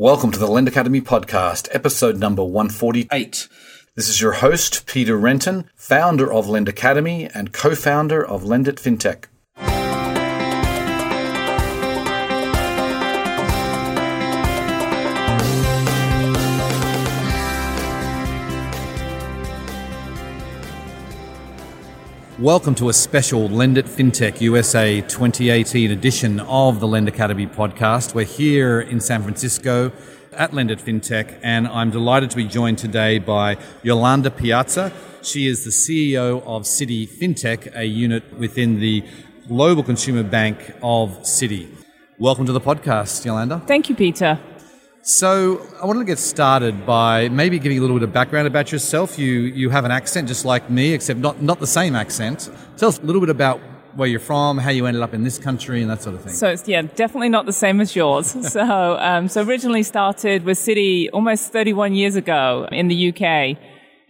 Welcome to the Lend Academy podcast, episode number 148. This is your host, Peter Renton, founder of Lend Academy and co founder of Lendit FinTech. Welcome to a special Lendit FinTech USA 2018 edition of the Lend Academy podcast. We're here in San Francisco at Lendit FinTech, and I'm delighted to be joined today by Yolanda Piazza. She is the CEO of Citi FinTech, a unit within the Global Consumer Bank of Citi. Welcome to the podcast, Yolanda. Thank you, Peter. So I wanted to get started by maybe giving a little bit of background about yourself. You you have an accent just like me, except not not the same accent. Tell us a little bit about where you're from, how you ended up in this country, and that sort of thing. So it's yeah, definitely not the same as yours. so um, so originally started with Citi almost 31 years ago in the UK.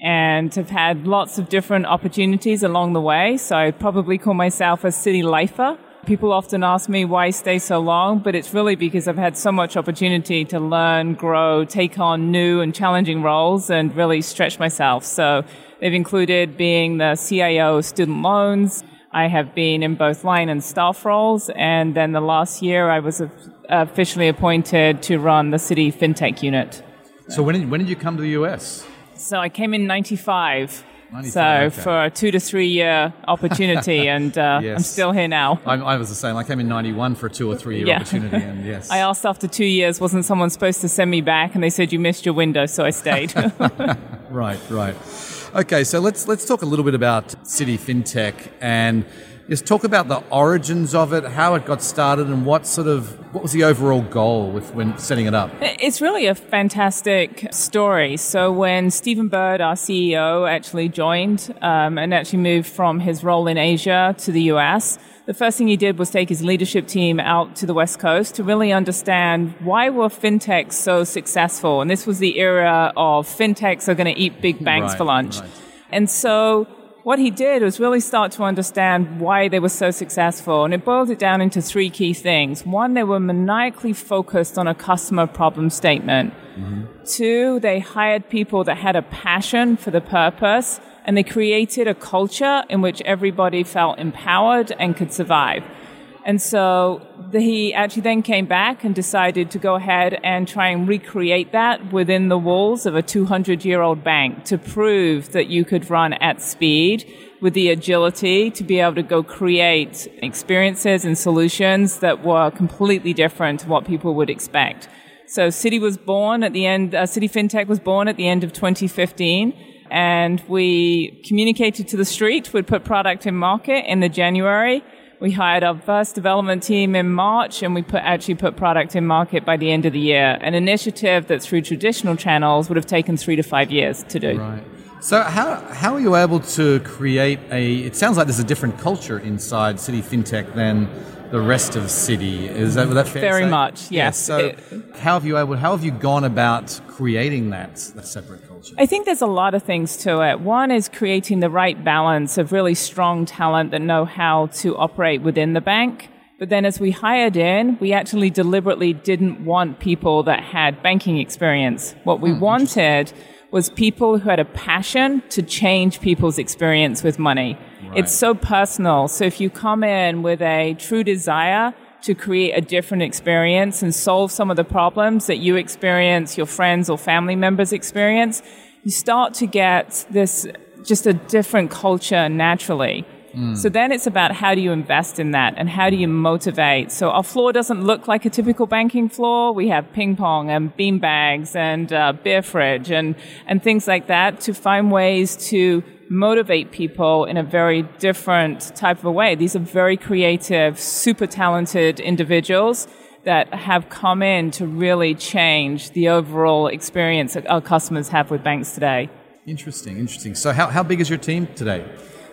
And have had lots of different opportunities along the way. So I probably call myself a Citi lifer. People often ask me why I stay so long, but it's really because I've had so much opportunity to learn, grow, take on new and challenging roles and really stretch myself. So they've included being the CIO of student loans. I have been in both line and staff roles. And then the last year I was officially appointed to run the Citi FinTech unit. So when did, when did you come to the US? So I came in 95 so okay. for a two to three year opportunity, and uh, yes. I'm still here now. I, I, was the same. I came in '91 for a two or three year yeah. opportunity, and yes. I asked after two years, wasn't someone supposed to send me back? And they said you missed your window, so I stayed. right, right. Okay, so let's let's talk a little bit about Citi FinTech and just talk about the origins of it, how it got started, and what sort of what was the overall goal with when setting it up. It's really a fantastic story. So when Stephen Bird, our CEO, actually joined um, and actually moved from his role in Asia to the US, the first thing he did was take his leadership team out to the West Coast to really understand why were fintechs so successful. And this was the era of fintechs are going to eat big banks right, for lunch. Right. And so what he did was really start to understand why they were so successful. And it boiled it down into three key things. One, they were maniacally focused on a customer problem statement. Mm-hmm. Two, they hired people that had a passion for the purpose and they created a culture in which everybody felt empowered and could survive. And so he actually then came back and decided to go ahead and try and recreate that within the walls of a 200 year old bank to prove that you could run at speed with the agility to be able to go create experiences and solutions that were completely different to what people would expect. So Citi was born at the end, uh, Citi FinTech was born at the end of 2015 and we communicated to the street. We'd put product in market in the January we hired our first development team in March and we put, actually put product in market by the end of the year. An initiative that through traditional channels would have taken three to five years to do. Right. So how, how are you able to create a, it sounds like there's a different culture inside Citi FinTech than the rest of Citi. Is that, that fair? Very much, yes. So it, how have you able, how have you gone about creating that, that separate culture? I think there's a lot of things to it. One is creating the right balance of really strong talent that know how to operate within the bank. But then as we hired in, we actually deliberately didn't want people that had banking experience. What we hmm, wanted was people who had a passion to change people's experience with money. Right. It's so personal. So if you come in with a true desire to create a different experience and solve some of the problems that you experience, your friends or family members experience, you start to get this just a different culture naturally. Mm. So then it's about how do you invest in that and how do you motivate. So our floor doesn't look like a typical banking floor. We have ping pong and bean bags and uh, beer fridge and, and things like that to find ways to motivate people in a very different type of a way. These are very creative, super talented individuals that have come in to really change the overall experience that our customers have with banks today. Interesting, interesting. So, how, how big is your team today?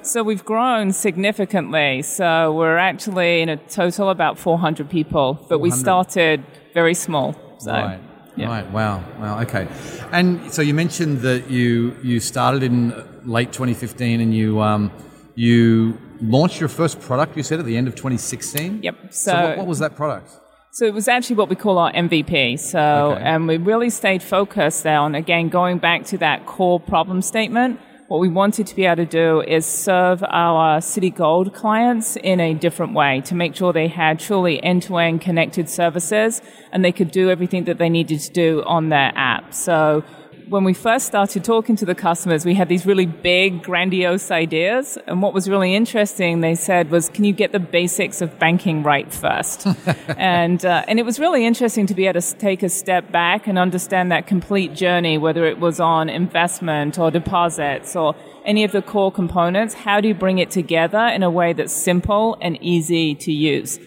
So, we've grown significantly. So, we're actually in a total about 400 people, but 400. we started very small. So. Right. Yeah. Right. Wow. Wow. Okay. And so you mentioned that you you started in late 2015 and you um, you launched your first product. You said at the end of 2016. Yep. So, so what, what, was that product? So it was actually what we call our MVP. So, Okay. and we really stayed focused there on, again, going back to that core problem statement. What we wanted to be able to do is serve our Citigold clients in a different way to make sure they had truly end-to-end connected services and they could do everything that they needed to do on their app. So when we first started talking to the customers, we had these really big, grandiose ideas. And what was really interesting, they said, was, can you get the basics of banking right first? and, uh, and it was really interesting to be able to take a step back and understand that complete journey, whether it was on investment or deposits or any of the core components. How do you bring it together in a way that's simple and easy to use?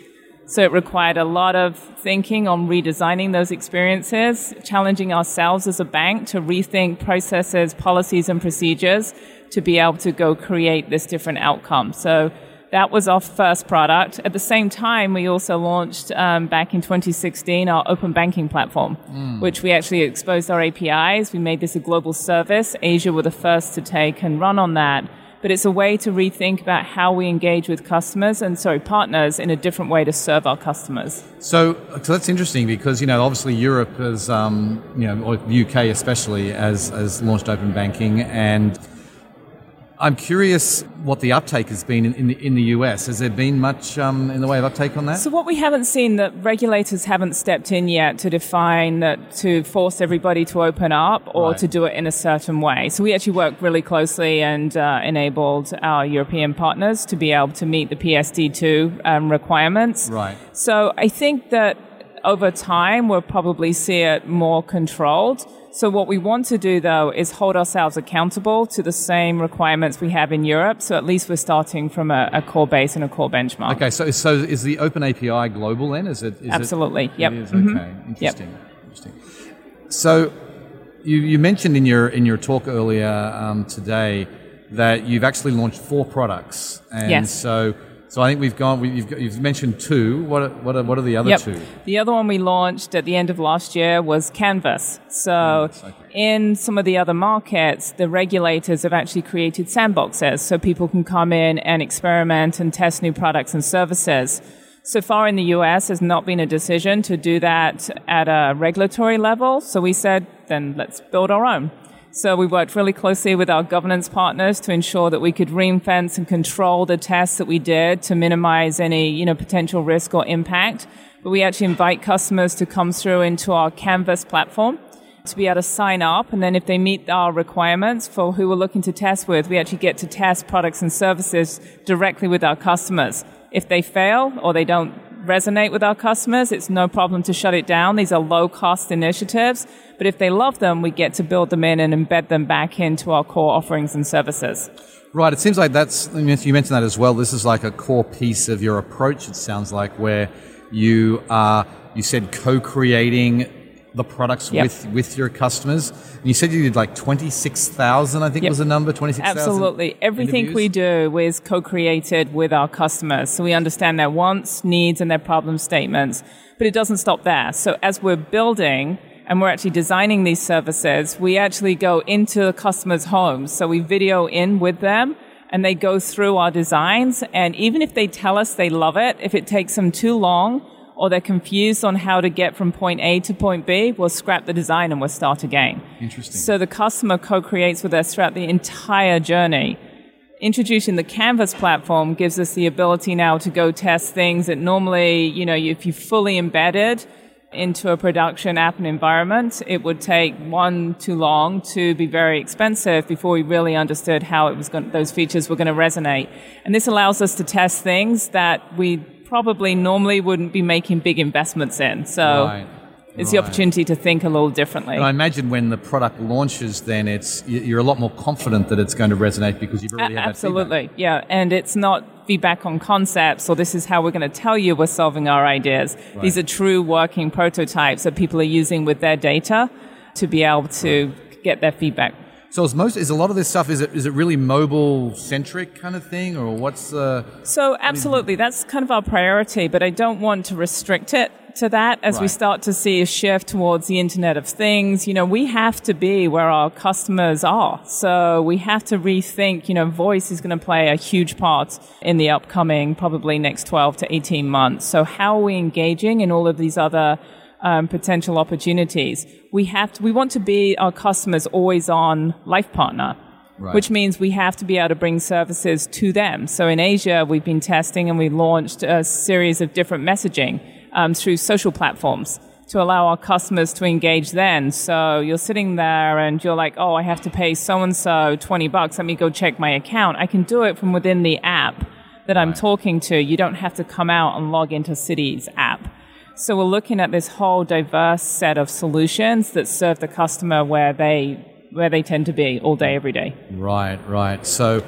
So it required a lot of thinking on redesigning those experiences, challenging ourselves as a bank to rethink processes, policies, and procedures to be able to go create this different outcome. So that was our first product. At the same time, we also launched um, back in 2016 our open banking platform, which we actually exposed our APIs. We made this a global service. Asia were the first to take and run on that but it's a way to rethink about how we engage with customers and sorry partners in a different way to serve our customers. So, so that's interesting because you know obviously Europe has um, you know or the UK especially has has launched open banking and I'm curious what the uptake has been in, in, the, in the US. Has there been much um, in the way of uptake on that? So what we haven't seen that regulators haven't stepped in yet to define that to force everybody to open up or Right. to do it in a certain way. So we actually worked really closely and uh, enabled our European partners to be able to meet the PSD2 um, requirements. Right. So I think that over time we'll probably see it more controlled. So what we want to do though is hold ourselves accountable to the same requirements we have in Europe. So at least we're starting from a, a core base and a core benchmark. Okay, so so is the Open API global then? Is it? Is Absolutely. It, Yep. It is? Mhm. Okay. Interesting. Interesting. So you, you mentioned in your in your talk earlier um, today that you've actually launched four products, and Yes. so so I think we've gone. We, you've, got- you've mentioned two. What are, what are, what are the other Yep. two? The other one we launched at the end of last year was Canvas. So okay. in some of the other markets, the regulators have actually created sandboxes so people can come in and experiment and test new products and services. So far in the US, there's not been a decision to do that at a regulatory level. So we said, then let's build our own. So we worked really closely with our governance partners to ensure that we could ring fence and control the tests that we did to minimize any, you know, potential risk or impact. But we actually invite customers to come through into our Canvas platform to be able to sign up. And then if they meet our requirements for who we're looking to test with, we actually get to test products and services directly with our customers. If they fail or they don't resonate with our customers, it's no problem to shut it down. These are low cost initiatives. But if they love them, we get to build them in and embed them back into our core offerings and services. Right. It seems like that's. You mentioned that as well. This is like a core piece of your approach. It sounds like where you are. You said co-creating the products Yep. with with your customers. And you said you did like twenty six thousand. I think Yep. was the number. Twenty six. Absolutely. Everything we do is co-created with our customers. So we understand their wants, needs, and their problem statements. But it doesn't stop there. So as we're building and we're actually designing these services, we actually go into the customers' homes. So we video in with them and they go through our designs. And even if they tell us they love it, if it takes them too long or they're confused on how to get from point A to point B, we'll scrap the design and we'll start again. Interesting. So the customer co-creates with us throughout the entire journey. Introducing the Canvas platform gives us the ability now to go test things that normally, you know, if you fully embedded into a production app and environment, it would take one too long, to be very expensive before we really understood how it was going, those features were going to resonate. And this allows us to test things that we probably normally wouldn't be making big investments in. So Right. it's the opportunity to think a little differently. And I imagine when the product launches, then it's you- you're a lot more confident that it's going to resonate because you've already A- had that feedback. Absolutely, yeah. And it's not feedback on concepts or this is how we're going to tell you we're solving our ideas. These are true working prototypes that people are using with their data to be able to get their feedback. So is most is a lot of this stuff is it is it really mobile centric kind of thing or what's the So absolutely, that's kind of our priority, but I don't want to restrict it to that as right. we start to see a shift towards the Internet of Things. You know, we have to be where our customers are. So we have to rethink, you know, voice is going to play a huge part in the upcoming, probably next 12 to 18 months. So how are we engaging in all of these other um, potential opportunities? We have to, we want to be our customers always on life partner. Right. Which means we have to be able to bring services to them. So in Asia, we've been testing and we launched a series of different messaging um, through social platforms to allow our customers to engage then. So you're sitting there and you're like, oh, I have to pay so and so 20 bucks. Let me go check my account. I can do it from within the app that I'm talking to. You don't have to come out and log into Citi's app. So we're looking at this whole diverse set of solutions that serve the customer where they where they tend to be all day every day. Right, right. So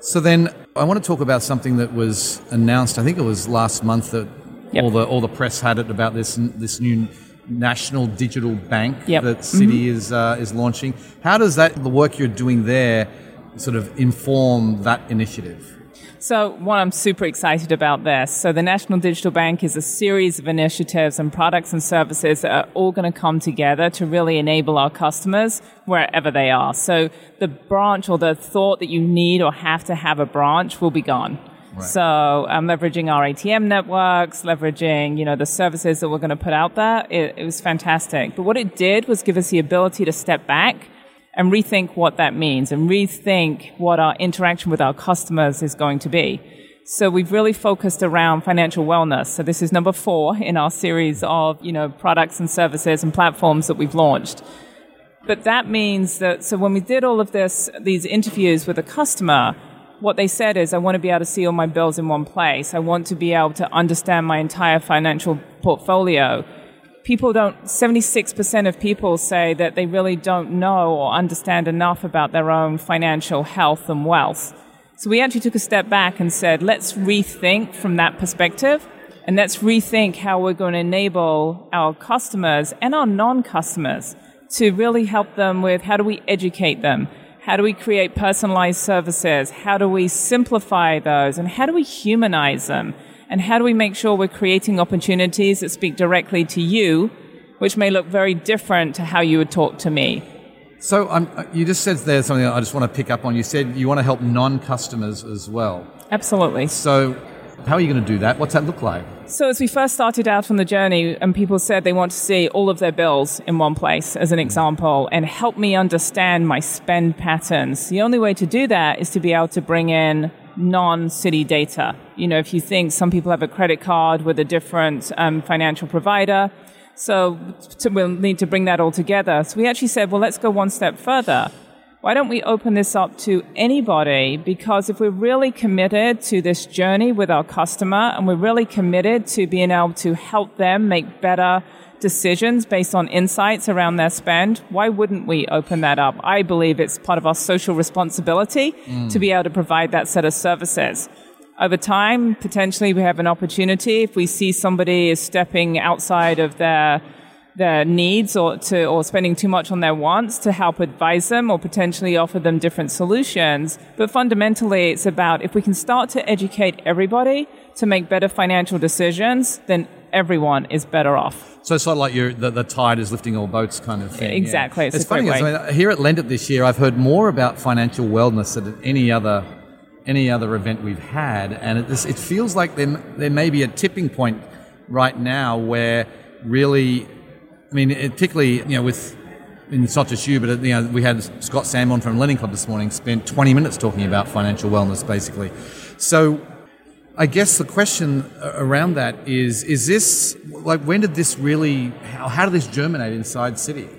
so then I want to talk about something that was announced. I think it was last month that Yep. All the all the press had it about this this new national digital bank yep. that Citi mm-hmm. is uh, is launching. How does that the work you're doing there sort of inform that initiative? So, one, I'm super excited about this. So, the National Digital Bank is a series of initiatives and products and services that are all going to come together to really enable our customers wherever they are. So, the branch or the thought that you need or have to have a branch will be gone. Right. So um, leveraging our ATM networks, leveraging you know the services that we're going to put out there, it, it was fantastic. But what it did was give us the ability to step back and rethink what that means and rethink what our interaction with our customers is going to be. So we've really focused around financial wellness. So this is number four in our series of, you know, products and services and platforms that we've launched. But that means that, so when we did all of this, these interviews with a customer, what they said is, I want to be able to see all my bills in one place. I want to be able to understand my entire financial portfolio. People don't, 76% of people say that they really don't know or understand enough about their own financial health and wealth. So we actually took a step back and said, let's rethink from that perspective and let's rethink how we're going to enable our customers and our non customers to really help them with how do we educate them? How do we create personalized services? How do we simplify those? And how do we humanize them? And how do we make sure we're creating opportunities that speak directly to you, which may look very different to how you would talk to me? So um, you just said there's something I just want to pick up on. You said you want to help non-customers as well. Absolutely. So how are you going to do that? What's that look like? So, as we first started out on the journey, and people said they want to see all of their bills in one place, as an example, and help me understand my spend patterns. The only way to do that is to be able to bring in non Citi data. You know, if you think some people have a credit card with a different um, financial provider, so to, we'll need to bring that all together. So, we actually said, well, let's go one step further why don't we open this up to anybody? Because if we're really committed to this journey with our customer and we're really committed to being able to help them make better decisions based on insights around their spend, why wouldn't we open that up? I believe it's part of our social responsibility mm. to be able to provide that set of services. Over time, potentially we have an opportunity if we see somebody is stepping outside of their their needs or to or spending too much on their wants to help advise them or potentially offer them different solutions. But fundamentally, it's about if we can start to educate everybody to make better financial decisions, then everyone is better off. So it's sort of like the, the, tide is lifting all boats kind of thing. Exactly. Yeah. It's, it's funny. I mean, here at Lendit this year, I've heard more about financial wellness than any other any other event we've had, and it, it feels like there, there may be a tipping point right now where really I mean, particularly you know with in it's not just you, but uh, you know, we had Scott Sanborn from Lending Club this morning spent 20 minutes talking about financial wellness, basically. So, I guess the question around that is: Is this like when did this really? How, how did this germinate inside Citi?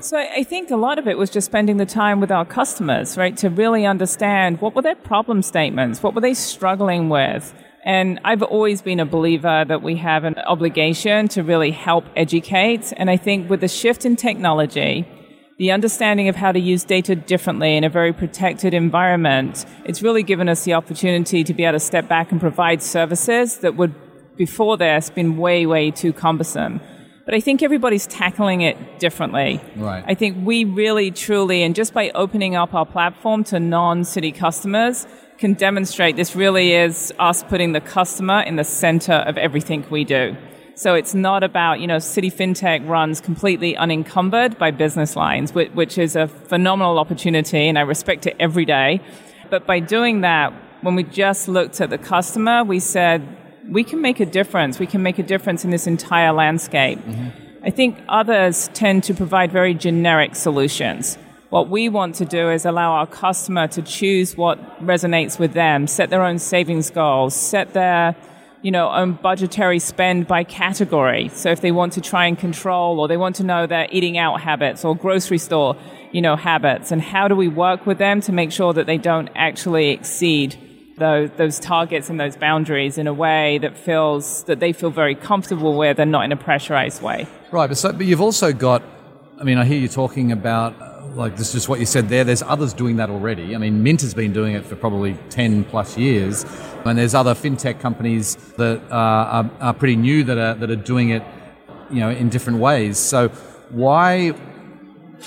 So I think a lot of it was just spending the time with our customers, right, to really understand what were their problem statements, what were they struggling with, and I've always been a believer that we have an obligation to really help educate. And I think with the shift in technology, the understanding of how to use data differently in a very protected environment, it's really given us the opportunity to be able to step back and provide services that would, before this, been way, way too cumbersome. But I think everybody's tackling it differently. Right. I think we really, truly, and just by opening up our platform to non Citi customers, can demonstrate this really is us putting the customer in the center of everything we do. So it's not about, you know, Citi FinTech runs completely unencumbered by business lines, which, is a phenomenal opportunity and I respect it every day. But by doing that, when we just looked at the customer, we said, we can make a difference. We can make a difference in this entire landscape. Mm-hmm. I think others tend to provide very generic solutions. What we want to do is allow our customer to choose what resonates with them, set their own savings goals, set their you know, own budgetary spend by category. So if they want to try and control or they want to know their eating out habits or grocery store, you know, habits and how do we work with them to make sure that they don't actually exceed those, those targets and those boundaries in a way that feels that they feel very comfortable with and not in a pressurized way. Right, but, so, but you've also got, I mean, I hear you talking about like this is what you said there. There's others doing that already. I mean, Mint has been doing it for probably 10 plus years, and there's other fintech companies that uh, are, are, pretty new that are that are doing it, you know, in different ways. So why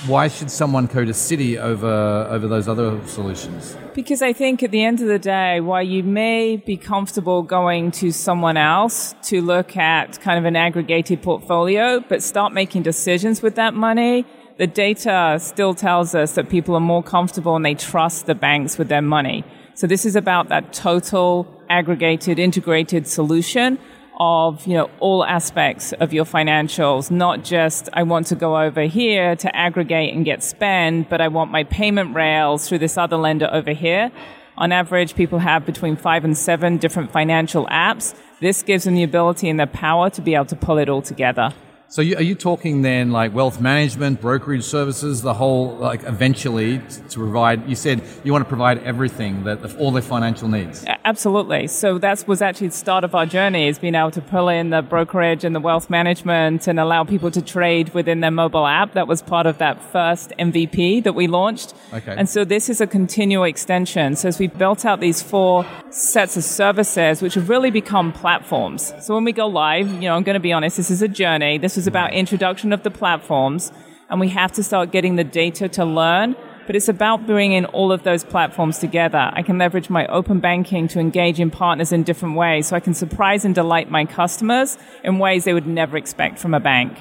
why should someone go to Citi over over those other solutions? Because I think at the end of the day, while you may be comfortable going to someone else to look at kind of an aggregated portfolio, but start making decisions with that money the data still tells us that people are more comfortable and they trust the banks with their money. So this is about that total aggregated integrated solution of you know all aspects of your financials not just i want to go over here to aggregate and get spend but i want my payment rails through this other lender over here. On average people have between 5 and 7 different financial apps. This gives them the ability and the power to be able to pull it all together so you, are you talking then like wealth management, brokerage services, the whole like eventually to provide? You said you want to provide everything that all their financial needs. Absolutely. So that was actually the start of our journey is being able to pull in the brokerage and the wealth management and allow people to trade within their mobile app. That was part of that first MVP that we launched. Okay. And so this is a continual extension. So as we built out these four sets of services, which have really become platforms. So when we go live, you know, I'm going to be honest, this is a journey. This was about introduction of the platforms, and we have to start getting the data to learn. But it's about bringing all of those platforms together. I can leverage my open banking to engage in partners in different ways, so I can surprise and delight my customers in ways they would never expect from a bank.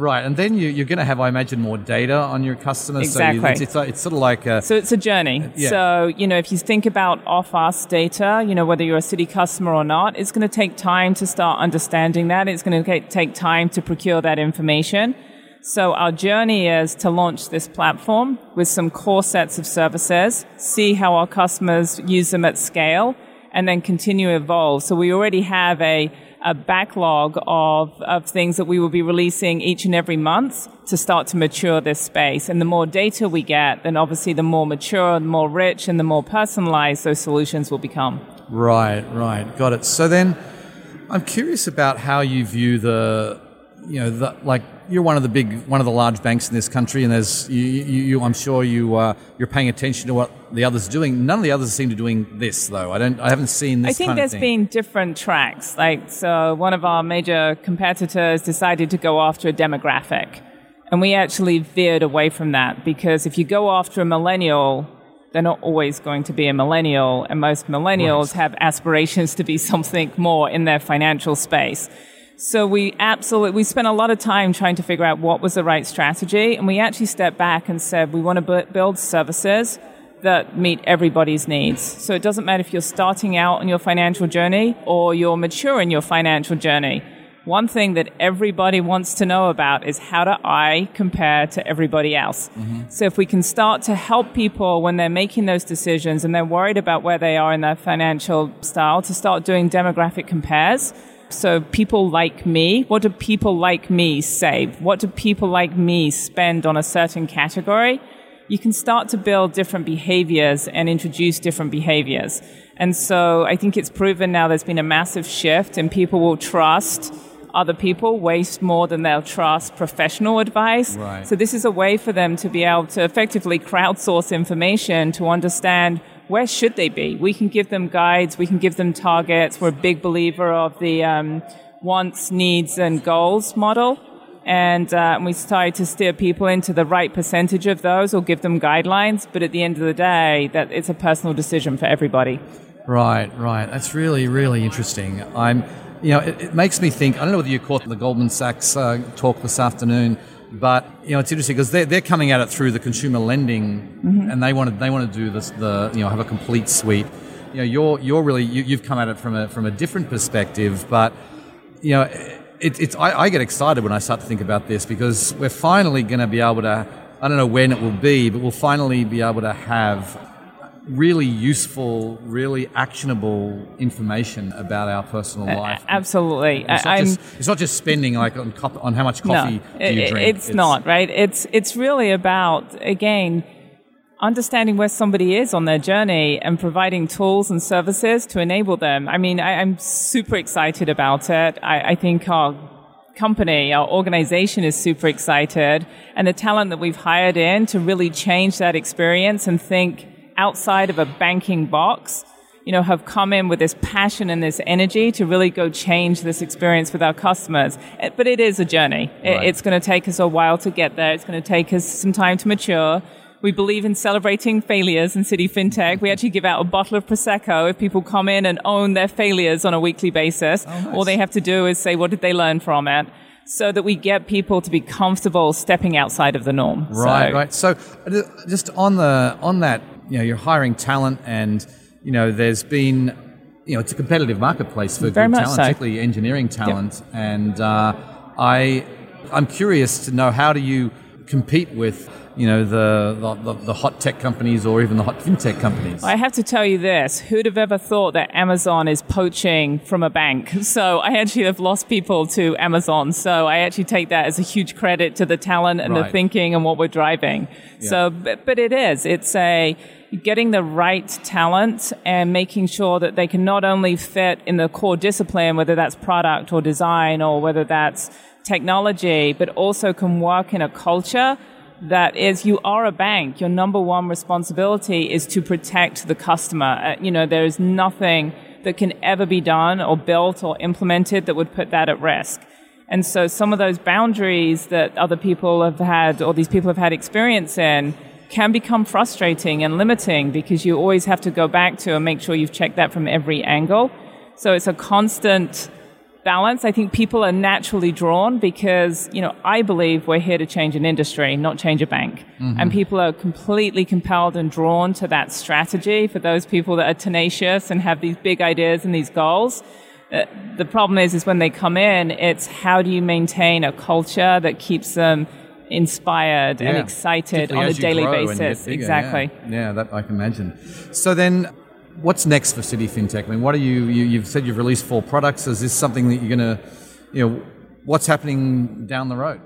Right, and then you, are going to have, I imagine, more data on your customers. Exactly. So you, it's, it's, it's, sort of like a. So it's a journey. Yeah. So, you know, if you think about off us data, you know, whether you're a Citi customer or not, it's going to take time to start understanding that. It's going to take time to procure that information. So our journey is to launch this platform with some core sets of services, see how our customers use them at scale, and then continue to evolve. So we already have a a backlog of, of things that we will be releasing each and every month to start to mature this space. And the more data we get, then obviously the more mature, the more rich, and the more personalized those solutions will become. Right, right. Got it. So then I'm curious about how you view the, you know, the, like you're one of the big, one of the large banks in this country, and there's, you, you, you I'm sure you, uh, you're paying attention to what the others are doing. None of the others seem to be doing this, though. I don't, I haven't seen this. I think there's been different tracks. Like, so one of our major competitors decided to go after a demographic, and we actually veered away from that because if you go after a millennial, they're not always going to be a millennial, and most millennials right. have aspirations to be something more in their financial space. So we absolutely, we spent a lot of time trying to figure out what was the right strategy. And we actually stepped back and said, we want to build services that meet everybody's needs. So it doesn't matter if you're starting out on your financial journey or you're mature in your financial journey. One thing that everybody wants to know about is how do I compare to everybody else? Mm-hmm. So if we can start to help people when they're making those decisions and they're worried about where they are in their financial style to start doing demographic compares, so people like me, what do people like me save? What do people like me spend on a certain category? You can start to build different behaviors and introduce different behaviors. And so I think it's proven now there's been a massive shift and people will trust other people waste more than they'll trust professional advice. Right. So this is a way for them to be able to effectively crowdsource information to understand where should they be? We can give them guides, we can give them targets. We're a big believer of the um, wants, needs, and goals model. And, uh, we try to steer people into the right percentage of those or give them guidelines. But at the end of the day, that it's a personal decision for everybody. Right, right. That's really, really interesting. I'm you know, it, it, makes me think. I don't know whether you caught the Goldman Sachs uh, talk this afternoon, but you know, it's interesting because they're, they're coming at it through the consumer lending, mm-hmm. and they want to they want to do this the you know have a complete suite. You know, you're you're really you, you've come at it from a from a different perspective, but you know, it, it's I, I get excited when I start to think about this because we're finally going to be able to. I don't know when it will be, but we'll finally be able to have really useful, really actionable information about our personal uh, life. absolutely, it's not, just, it's not, just, spending like on, on how much coffee no, do you drink. It's, it's, not right. It's it's really about again understanding where somebody is on their journey and providing tools and services to enable them. I mean, I, am super excited about it. I, I think our company, our organization is super excited, and the talent that we've hired in to really change that experience and think outside of a banking box, you know, have come in with this passion and this energy to really go change this experience with our customers. Eh, but it is a journey. Right. It's going to take us a while to get there. It's going to take us some time to mature. We believe in celebrating failures in Citi FinTech. We actually give out a bottle of Prosecco if people come in and own their failures on a weekly basis. Oh, nice. All they have to do is say, what did they learn from it? so that we get people to be comfortable stepping outside of the norm. Right, so, right. So just on the on that you know, you're hiring talent and, you know, there's been, you know, it's a competitive marketplace for Very good talent, so. particularly engineering talent. Yep. And uh, I, I'm curious to know how do you compete with you know the, the, the hot tech companies or even the hot fintech companies. I have to tell you this: who'd have ever thought that Amazon is poaching from a bank? So I actually have lost people to Amazon. So I actually take that as a huge credit to the talent and right. the thinking and what we're driving. Yeah. So, but, but it is. It's a getting the right talent and making sure that they can not only fit in the core discipline, whether that's product or design or whether that's technology, but also can work in a culture that is you are a bank. Your number one responsibility is to protect the customer. Uh, you know, there is nothing that can ever be done or built or implemented that would put that at risk. And so some of those boundaries that other people have had or these people have had experience in can become frustrating and limiting because you always have to go back to and make sure you've checked that from every angle. So it's a constant balance. I think people are naturally drawn because, you know, I believe we're here to change an industry, not change a bank. Mm-hmm. And people are completely compelled and drawn to that strategy for those people that are tenacious and have these big ideas and these goals. Uh, the problem is, is when they come in, it's how do you maintain a culture that keeps them inspired yeah. and excited on a daily basis. Bigger, exactly. Yeah. yeah, that I can imagine. So then, what's next for Citi FinTech? I mean, what are you, you have said you've released four products. Is this something that you're going to, you know, what's happening down the road?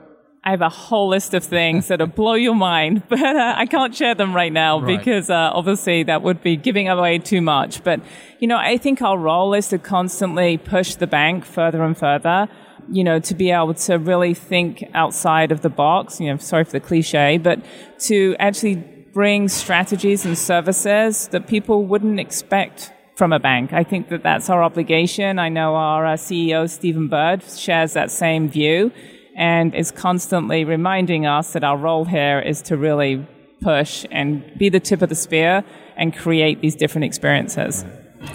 I have a whole list of things that'll blow your mind, but uh, I can't share them right now right. because uh, obviously that would be giving away too much. But, you know, I think our role is to constantly push the bank further and further you know, to be able to really think outside of the box, you know, sorry for the cliche, but to actually bring strategies and services that people wouldn't expect from a bank. I think that that's our obligation. I know our uh, CEO, Stephen Bird, shares that same view and is constantly reminding us that our role here is to really push and be the tip of the spear and create these different experiences.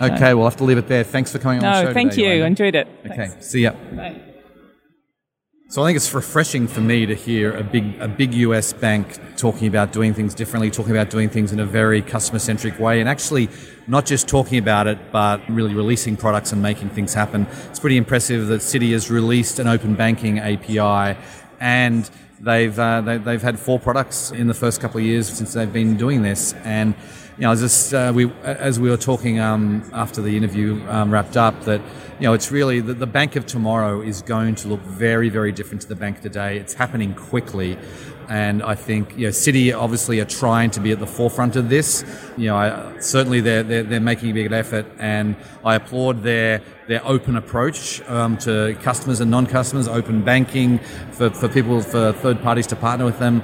Okay, so. we'll have to leave it there. Thanks for coming on no, the show. No, thank today, you. Enjoyed it. Okay, Thanks. see ya. Bye. So I think it's refreshing for me to hear a big a big US bank talking about doing things differently, talking about doing things in a very customer centric way, and actually not just talking about it, but really releasing products and making things happen. It's pretty impressive that Citi has released an open banking API, and they've uh, they, have had four products in the first couple of years since they've been doing this, and you know, just uh, we as we were talking um, after the interview um, wrapped up that you know it's really the, the, bank of tomorrow is going to look very very different to the bank today. It's happening quickly, and I think you know Citi obviously are trying to be at the forefront of this. You know, I, certainly they're, they're, they're making a big effort, and I applaud their their open approach um, to customers and non-customers, open banking for, for people for third parties to partner with them.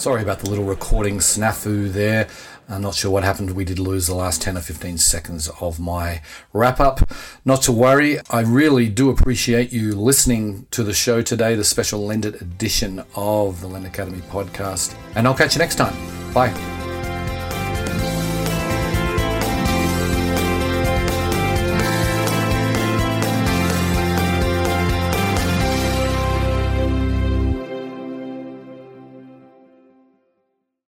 Sorry about the little recording snafu there. I'm not sure what happened. We did lose the last 10 or 15 seconds of my wrap up. Not to worry. I really do appreciate you listening to the show today, the special Lendit edition of the Lend Academy podcast. And I'll catch you next time. Bye.